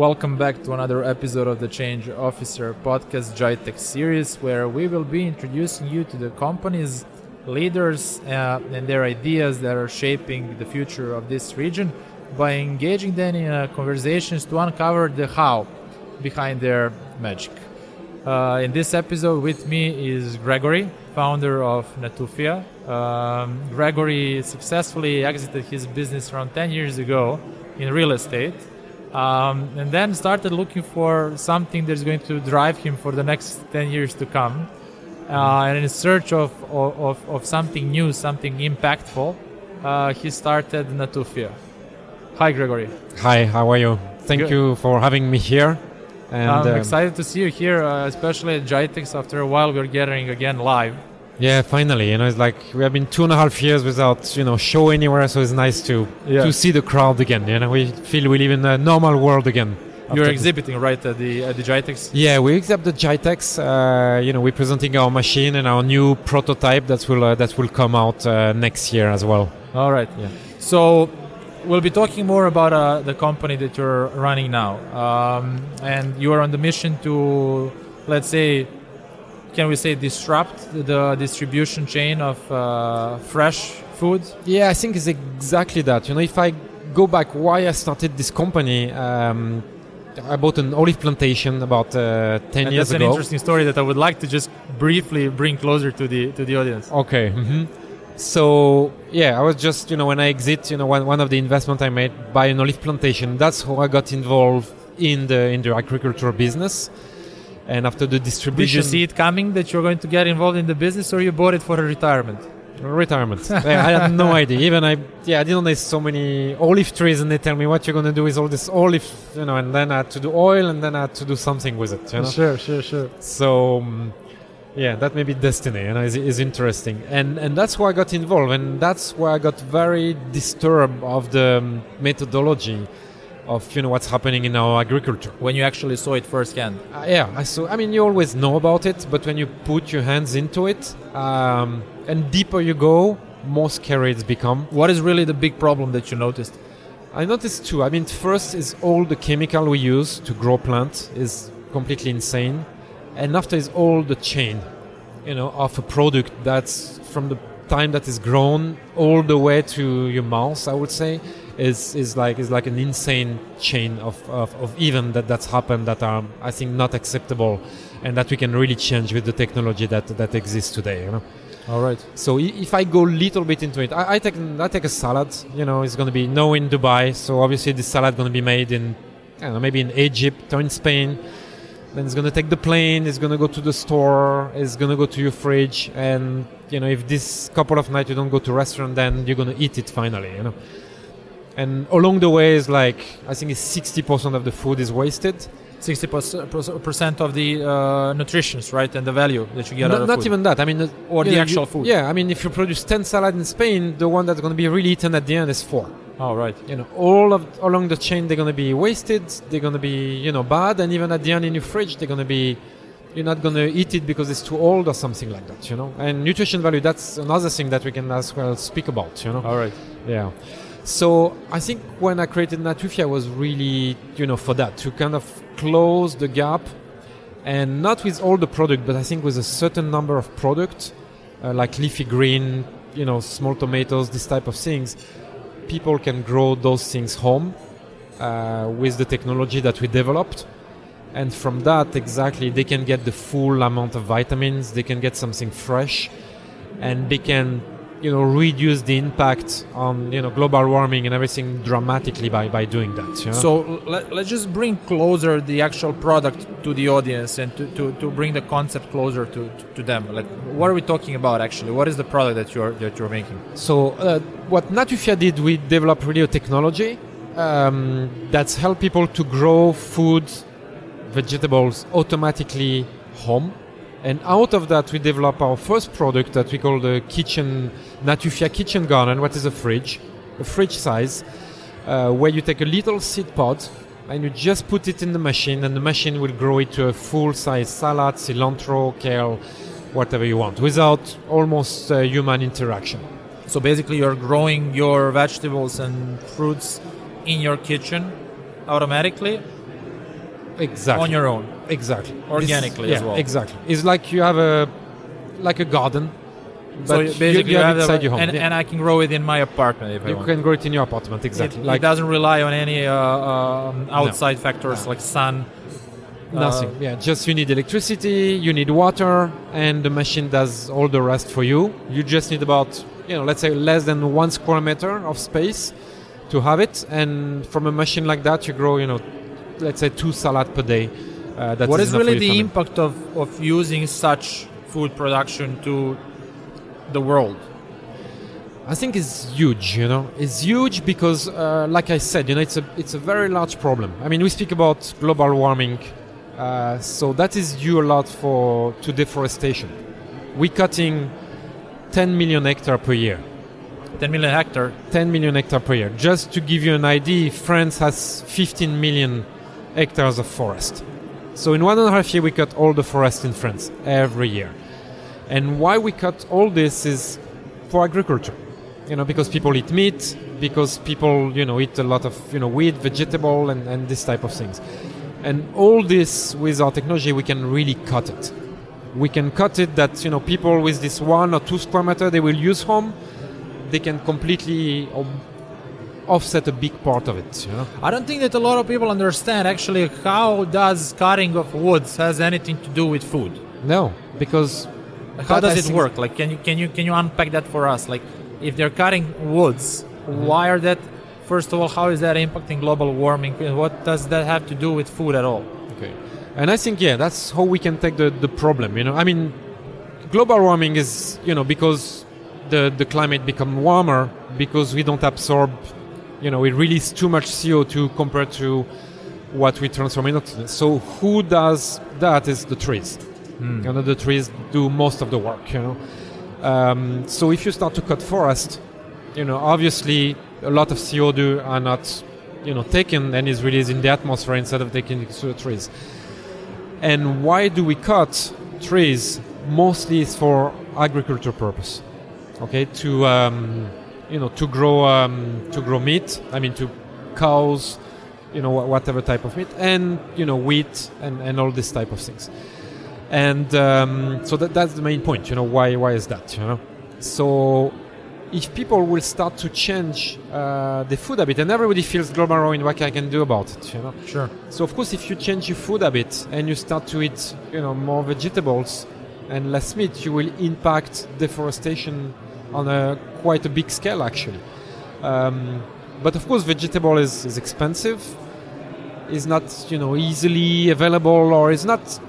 Welcome back to another episode of the Change Officer podcast GITEX series, where we will be introducing you to the companies, leaders, uh, and their ideas that are shaping the future of this region by engaging them in uh, conversations to uncover the how behind their magic. Uh, in this episode, with me is Gregory, founder of Natufia. Um, Gregory successfully exited his business around 10 years ago in real estate um, and then started looking for something that's going to drive him for the next 10 years to come. Uh, and in search of, of, of something new, something impactful, uh, he started Natufia. Hi, Gregory. Hi, how are you? Thank Good. you for having me here. And I'm um, excited to see you here, uh, especially at GITEX. After a while, we're gathering again live. Yeah, finally, you know, it's like we have been two and a half years without, you know, show anywhere, so it's nice to Yeah. to see the crowd again. You know, we feel we live in a normal world again. You're exhibiting right at the at the GITEX. Yeah, we accept the GITEX. Uh, you know, we're presenting our machine and our new prototype that will uh, that will come out uh, next year as well. All right. Yeah. So we'll be talking more about uh, the company that you're running now, um, and you are on the mission to, let's say, can we say disrupt the distribution chain of uh, fresh food? Yeah, I think it's exactly that. You know, if I go back why I started this company, um, I bought an olive plantation about uh, ten And years that's an interesting story that I would like to just briefly bring closer to the to the audience. Okay. hmm So yeah, I was just you know when I exit, you know, one, one of the investment I made buy an olive plantation. That's how I got involved in the in the agriculture business. And after the distribution. Did you see it coming that you're going to get involved in the business, or you bought it for a retirement? retirement. I had no idea. Even I, yeah, I didn't know there's so many olive trees, and they tell me what you're gonna do with all this olive, you know, and then I had to do oil, and then I had to do something with it, you know. Sure, sure, sure. So, um, yeah, that may be destiny, you know, is, is interesting, and and that's why I got involved, and that's why I got very disturbed of the um, methodology of you know what's happening in our agriculture. When you actually saw it firsthand. Uh, yeah, I saw. I mean, you always know about it, but when you put your hands into it, um, and deeper you go, more scary it's become. What is really the big problem that you noticed? I noticed two. I mean, first is all the chemical we use to grow plants is completely insane, and after is all the chain, you know, of a product that's from the time that is grown all the way to your mouth. I would say is is like is like an insane chain of of, of even that that's happened that are I think not acceptable, and that we can really change with the technology that that exists today. You know. All right. So if I go little bit into it, I, I take I take a salad. You know, it's going to be no in Dubai. So obviously this salad going to be made in, I don't know, maybe in Egypt or in Spain. Then it's going to take the plane. It's going to go to the store. It's going to go to your fridge. And you know, if this couple of nights you don't go to restaurant, then you're going to eat it finally. You know. And along the way is like I think it's sixty percent of the food is wasted. 60% of the uh, nutritions, right, and the value that you get out Not, of not food. even that. I mean, Or you the actual you- food. Yeah, I mean, if you produce ten salad in Spain, the one that's going to be really eaten at the end is four. Oh, right. you know all of along the chain they're going to be wasted they're going to be you know bad and even at the end in your fridge they're going to be you're not going to eat it because it's too old or something like that you know and nutrition value that's another thing that we can as well speak about you know All right. yeah so i think when i created natufia was really you know for that to kind of close the gap and not with all the product but i think with a certain number of products, uh, like leafy green you know small tomatoes this type of things people can grow those things home uh, with the technology that we developed. And from that exactly they can get the full amount of vitamins they can get something fresh and they can you know reduce the impact on you know global warming and everything dramatically by by doing that you know? So let, let's just bring closer the actual product to the audience and to, to, to bring the concept closer to, to them. Like, what are we talking about actually? What is the product that you're that you're making? So uh, what Natufia did, we developed really a technology um, that's help people to grow food, vegetables automatically home. And out of that, we develop our first product that we call the kitchen Natufia Kitchen Garden. What is a fridge? A fridge size, uh, where you take a little seed pod and you just put it in the machine, and the machine will grow it to a full-size salad, cilantro, kale, whatever you want, without almost uh, human interaction. So basically, you're growing your vegetables and fruits in your kitchen automatically. Exactly on your own. exactly Organically This- as well. Exactly. It's like you have a like a garden, but so basically, you, have have it the- inside your home. and, Yeah. and I can grow it in my apartment if I you want. can grow it in your apartment. Exactly. It, like it doesn't rely on any uh, um, outside factors like sun. uh, Nothing. yeah, just you need electricity, you need water, and the machine does all the rest for you. You just need about, you know, let's say less than one square meter of space to have it. And from a machine like that, you grow, you know, let's say two salad per day. Uh, what is really the family. impact of, of using such food production to the world? I think it's huge. You know, it's huge because, uh, like I said, you know, it's a it's a very large problem. I mean, we speak about global warming, uh, so that is due a lot for to deforestation. We're cutting 10 million hectare per year. 10 million hectare. 10 million hectare per year. Just to give you an idea, France has 15 million hectares of forest. So in one and a half year, we cut all the forest in France every year. And why we cut all this is for agriculture. You know, because people eat meat, because people, you know, eat a lot of, you know, wheat, vegetable, and, and this type of things. And all this with our technology, we can really cut it. We can cut it that, you know, people with this one or two square meter they will use home, they can completely um, offset a big part of it. You know? I don't think that a lot of people understand actually how does cutting of woods has anything to do with food. No, because How does it work? Like, can you can you can you unpack that for us? Like, if they're cutting woods, Mm-hmm. why are that? First of all, how is that impacting global warming? What does that have to do with food at all? Okay. And I think yeah, that's how we can take the, the problem. You know, I mean, global warming is you know because the the climate become warmer because we don't absorb, you know, we release too much CO two compared to what we transform into oxygen. So who does that is the trees. You know, the trees do most of the work. You know, um, so if you start to cut forest, you know, obviously a lot of CO2 are not, you know, taken and is released in the atmosphere instead of taken to the trees. And why do we cut trees? Mostly it's for agriculture purpose. Okay, to um, you know, to grow um, to grow meat. I mean, to cows, you know, whatever type of meat, and you know, wheat and, and all this type of things. And um, so that, that's the main point. You know, why why is that? You know, so if people will start to change uh, the food habit, and everybody feels global warming, what I can do about it? You know. Sure. So of course, if you change your food habit and you start to eat, you know, more vegetables and less meat, you will impact deforestation on a quite a big scale, actually. Um, but of course, vegetable is, is expensive, is not you know easily available, or is not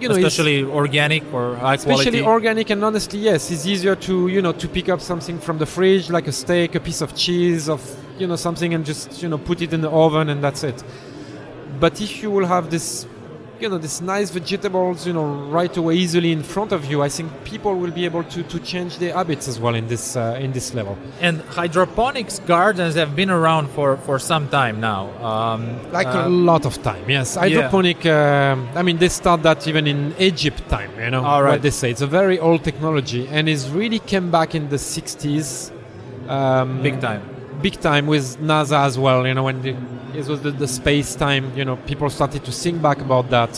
you know Especially organic or high especially quality. organic and honestly yes it's easier to you know to pick up something from the fridge like a steak a piece of cheese of you know something and just you know put it in the oven and that's it but if you will have this you know these nice vegetables you know right away easily in front of you i think people will be able to, to change their habits as well in this uh, in this level and hydroponics gardens have been around for, for some time now. Um, like uh, a lot of time yes hydroponic um, i mean they start that even in egypt time you know All right. what they say it's a very old technology and it's really came back in the 60s um, big time. Big time with nasa as well you know when the, it was the, the space time you know people started to think back about that.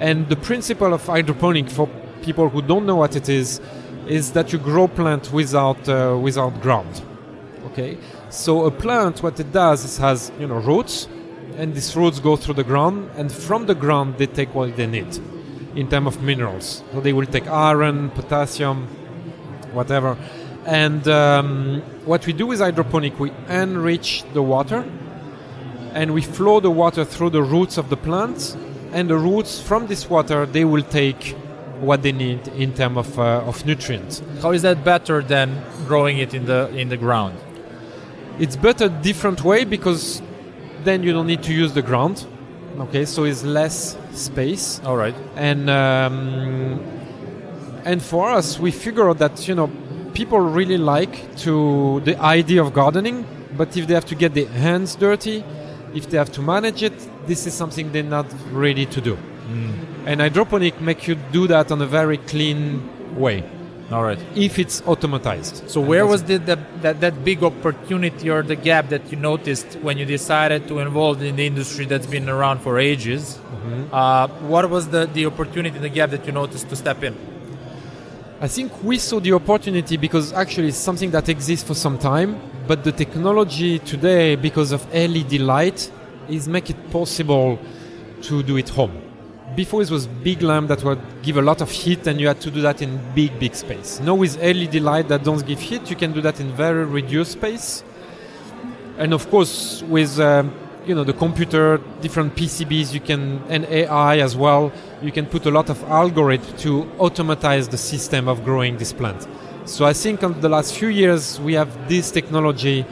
And the principle of hydroponic for people who don't know what it is is that you grow plant without uh, without ground okay? So a plant what it does is has you know roots and these roots go through the ground and from the ground they take what they need in terms of minerals. So they will take iron potassium whatever and um, what we do with hydroponic we enrich the water and we flow the water through the roots of the plant and the roots from this water they will take what they need in terms of, uh, of nutrients How is that better than growing it in the in the ground? it's better different way because then you don't need to use the ground okay so it's less space All right. and um, and for us we figure out that you know people really like to the idea of gardening but if they have to get their hands dirty if they have to manage it this is something they're not ready to do and hydroponic make you do that on a very clean way All right. if it's automatized. So And where was the, the that, that big opportunity or the gap that you noticed when you decided to involve in the industry that's been around for ages? Mm-hmm. Uh, what was the, the opportunity, the gap that you noticed to step in? I think we saw the opportunity because actually it's something that exists for some time, but the technology today, because of LED light, is make it possible to do it home. Before it was big lamp that would give a lot of heat, and you had to do that in big, big space. Now with LED light that don't give heat, you can do that in very reduced space. And of course, with um, you know the computer, different PCBs, you can and AI as well. You can put a lot of algorithm to automatize the system of growing this plant. So I think on the last few years we have this technology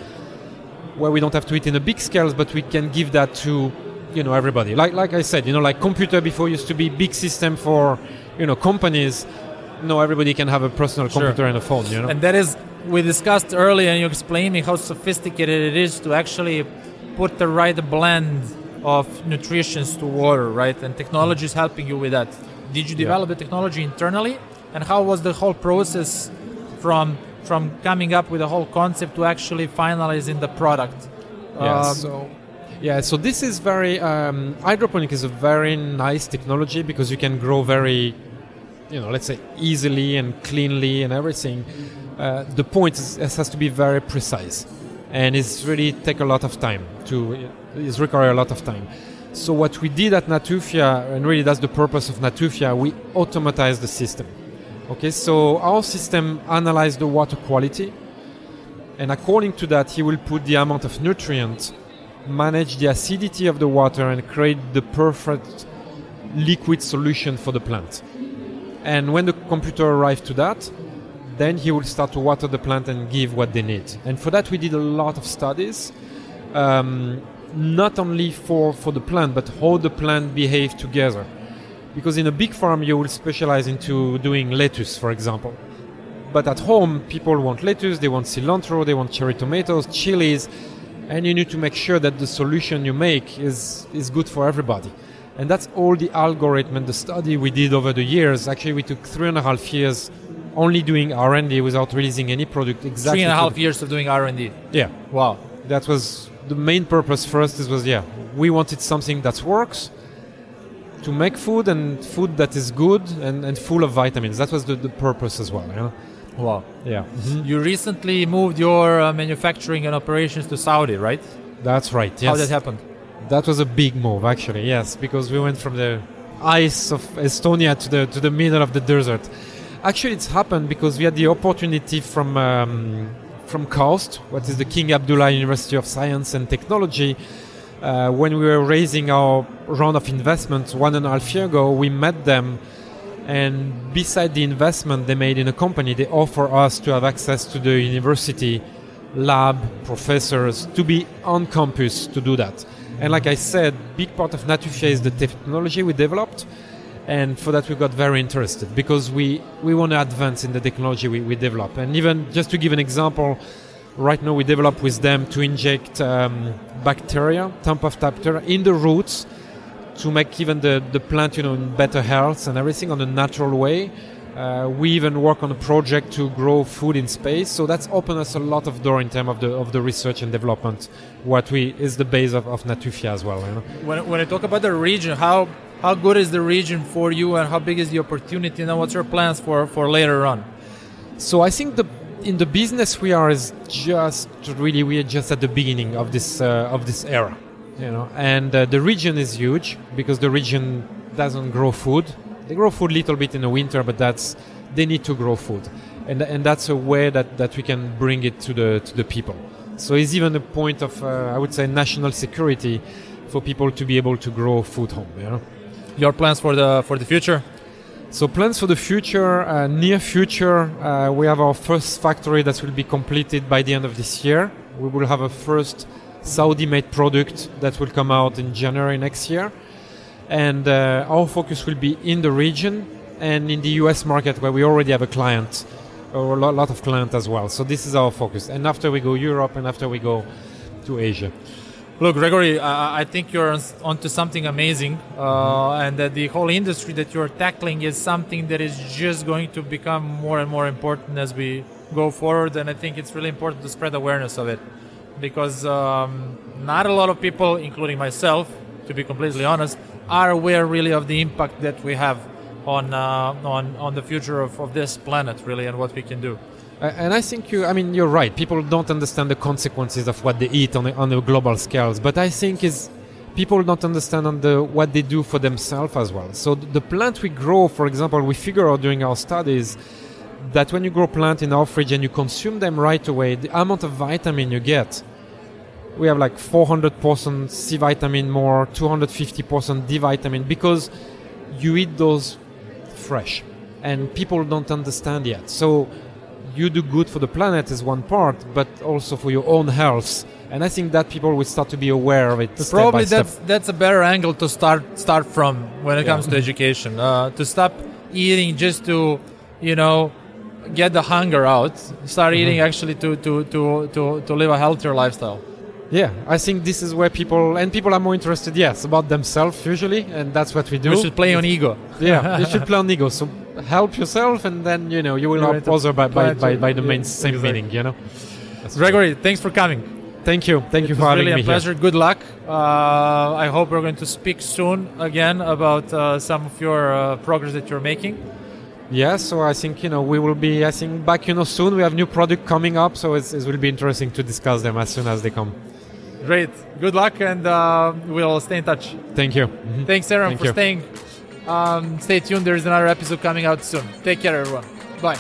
where we don't have to it in a big scales, but we can give that to you know everybody. Like like I said, you know, like computer before used to be big system for you know companies. No, everybody can have a personal Sure. computer and a phone. You know. And that is, we discussed earlier, and you explained me how sophisticated it is to actually put the right blend of nutritions to water, right? And technology is helping you with that. Did you Yeah. develop the technology internally? And how was the whole process from from coming up with the whole concept to actually finalizing the product? Yeah, Um, so yeah, so this is very um, hydroponic is a very nice technology because you can grow very, you know, let's say easily and cleanly and everything. Uh, the point is it has to be very precise, and it's really take a lot of time to. It's require a lot of time. So what we did at Natufia, and really that's the purpose of Natufia, we automatize the system. Okay, so our system analyzes the water quality, and according to that, he will put the amount of nutrient, manage the acidity of the water, and create the perfect liquid solution for the plant. And when the computer arrives to that, then he will start to water the plant and give what they need. And for that, we did a lot of studies, um, not only for, for the plant, but how the plant behave together. Because in a big farm, you will specialize into doing lettuce, for example. But at home, people want lettuce, they want cilantro, they want cherry tomatoes, chilies, and you need to make sure that the solution you make is, is good for everybody. And that's all the algorithm and the study we did over the years. Actually, we took three and a half years only doing R&D without releasing any product exactly. three and a half years of doing R&D. Yeah, Wow. that was the main purpose first. This was yeah, we wanted something that works to make food and food that is good and, and full of vitamins. That was the, the purpose as well. You know? Wow. Yeah, You recently moved your uh, manufacturing and operations to Saudi, right? that's right. Yes. How that happened? That was a big move, actually. Yes, because we went from the ice of Estonia to the to the middle of the desert. Actually, it's happened because we had the opportunity from um, from KAUST, what is the King Abdullah University of Science and Technology. Uh, when we were raising our round of investment one and a half year ago, we met them, and beside the investment they made in a company, they offer us to have access to the university lab professors to be on campus to do that. And like I said, big part of Natufia is the technology we developed, and for that we got very interested because we, we want to advance in the technology we, we develop. And even just to give an example, right now we develop with them to inject um, bacteria, of bacteria, in the roots to make even the, the plant you know in better health and everything on a natural way. Uh, we even work on a project to grow food in space, so that's opened us a lot of door in terms of the of the research and development. What we is the base of, of Natufia as well. You know? When, when I talk about the region, how how good is the region for you, and how big is the opportunity, and what's your plans for for later on? So I think the in the business we are is just really we are just at the beginning of this uh, of this era, you know. And uh, the region is huge because the region doesn't grow food. They grow food a little bit in the winter, but that's they need to grow food, and and that's a way that, that we can bring it to the to the people. So it's even a point of uh, I would say national security for people to be able to grow food home. You know. Your plans for the for the future? So plans for the future, uh, near future, uh, we have our first factory that will be completed by the end of this year. We will have a first Saudi-made product that will come out in January next year, and uh, our focus will be in the region and in the US market where we already have a client or a lo- lot of client as well. So this is our focus. And after we go Europe, and after we go to Asia. Look, Gregory, I, I think you're onto something amazing, uh, and that the whole industry that you're tackling is something that is just going to become more and more important as we go forward. And I think it's really important to spread awareness of it, because um, not a lot of people, including myself, to be completely honest, are aware really of the impact that we have on uh, on on the future of, of this planet, really, and what we can do. And I think you, I mean, you're right. People don't understand the consequences of what they eat on a, on a global scales. But I think is people don't understand on the what they do for themselves as well. So the plant we grow, for example, we figure out during our studies that when you grow plant in our fridge and you consume them right away, the amount of vitamin you get, we have like 400% C vitamin more, 250% D vitamin because you eat those fresh, and people don't understand yet. So you do good for the planet is one part, but also for your own health. And I think that people will start to be aware of it. Probably that's that's a better angle to start start from when it yeah. comes to education. Uh, to stop eating just to, you know, get the hunger out. Start mm-hmm. eating actually to, to to to to live a healthier lifestyle. Yeah, I think this is where people and people are more interested, yes, about themselves usually, and that's what we do. We should play on ego. yeah, they should play on ego. So help yourself, and then you know you will not bother by, by, by, by, the main yeah, same exactly. meaning. You know. That's Gregory, thanks for coming. Thank you. Thank it you for having really me. Really a pleasure. Here. Good luck. Uh, I hope we're going to speak soon again about uh, some of your uh, progress that you're making. Yeah, so I think you know we will be I think back you know soon. We have new product coming up, so it will be interesting to discuss them as soon as they come. Great. Good luck, and uh, we'll stay in touch. Thank you. Mm-hmm. Thanks, Aaron, Thank for you. staying. Um, stay tuned. There's another episode coming out soon. Take care, everyone. Bye.